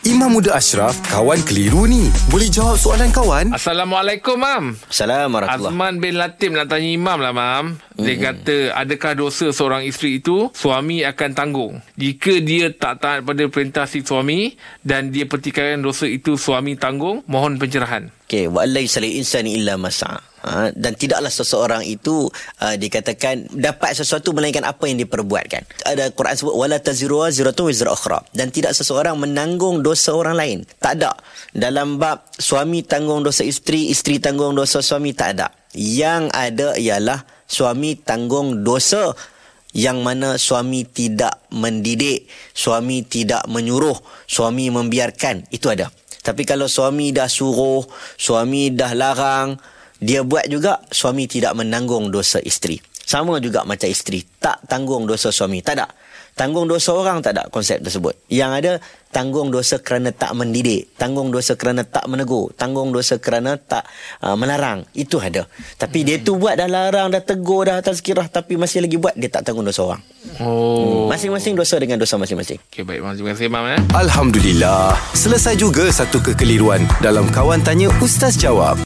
Imam Muda Ashraf, kawan keliru ni. Boleh jawab soalan kawan? Assalamualaikum, Mam. Assalamualaikum Azman bin Latim nak tanya Imam lah, Mam. Dia mm-hmm. kata, adakah dosa seorang isteri itu, suami akan tanggung. Jika dia tak taat pada perintah si suami dan dia pertikaikan dosa itu suami tanggung, mohon pencerahan. Okey, wa laisa lil insani illa masa. Ha, dan tidaklah seseorang itu uh, dikatakan dapat sesuatu melainkan apa yang diperbuatkan. Ada Quran sebut wala taziru wazratun wizra ukhra dan tidak seseorang menanggung dosa orang lain. Tak ada. Dalam bab suami tanggung dosa isteri, isteri tanggung dosa suami tak ada. Yang ada ialah suami tanggung dosa yang mana suami tidak mendidik, suami tidak menyuruh, suami membiarkan, itu ada. Tapi kalau suami dah suruh, suami dah larang, dia buat juga suami tidak menanggung dosa isteri. Sama juga macam isteri tak tanggung dosa suami. Tak ada. Tanggung dosa orang tak ada konsep tersebut. Yang ada tanggung dosa kerana tak mendidik, tanggung dosa kerana tak menegur, tanggung dosa kerana tak uh, melarang. Itu ada. Tapi hmm. dia tu buat dah larang, dah tegur, dah tazkirah tapi masih lagi buat dia tak tanggung dosa orang. Oh. Hmm. Masing-masing dosa dengan dosa masing-masing. Okey baik, terima kasih Mam ya. Alhamdulillah. Selesai juga satu kekeliruan dalam kawan tanya ustaz jawab.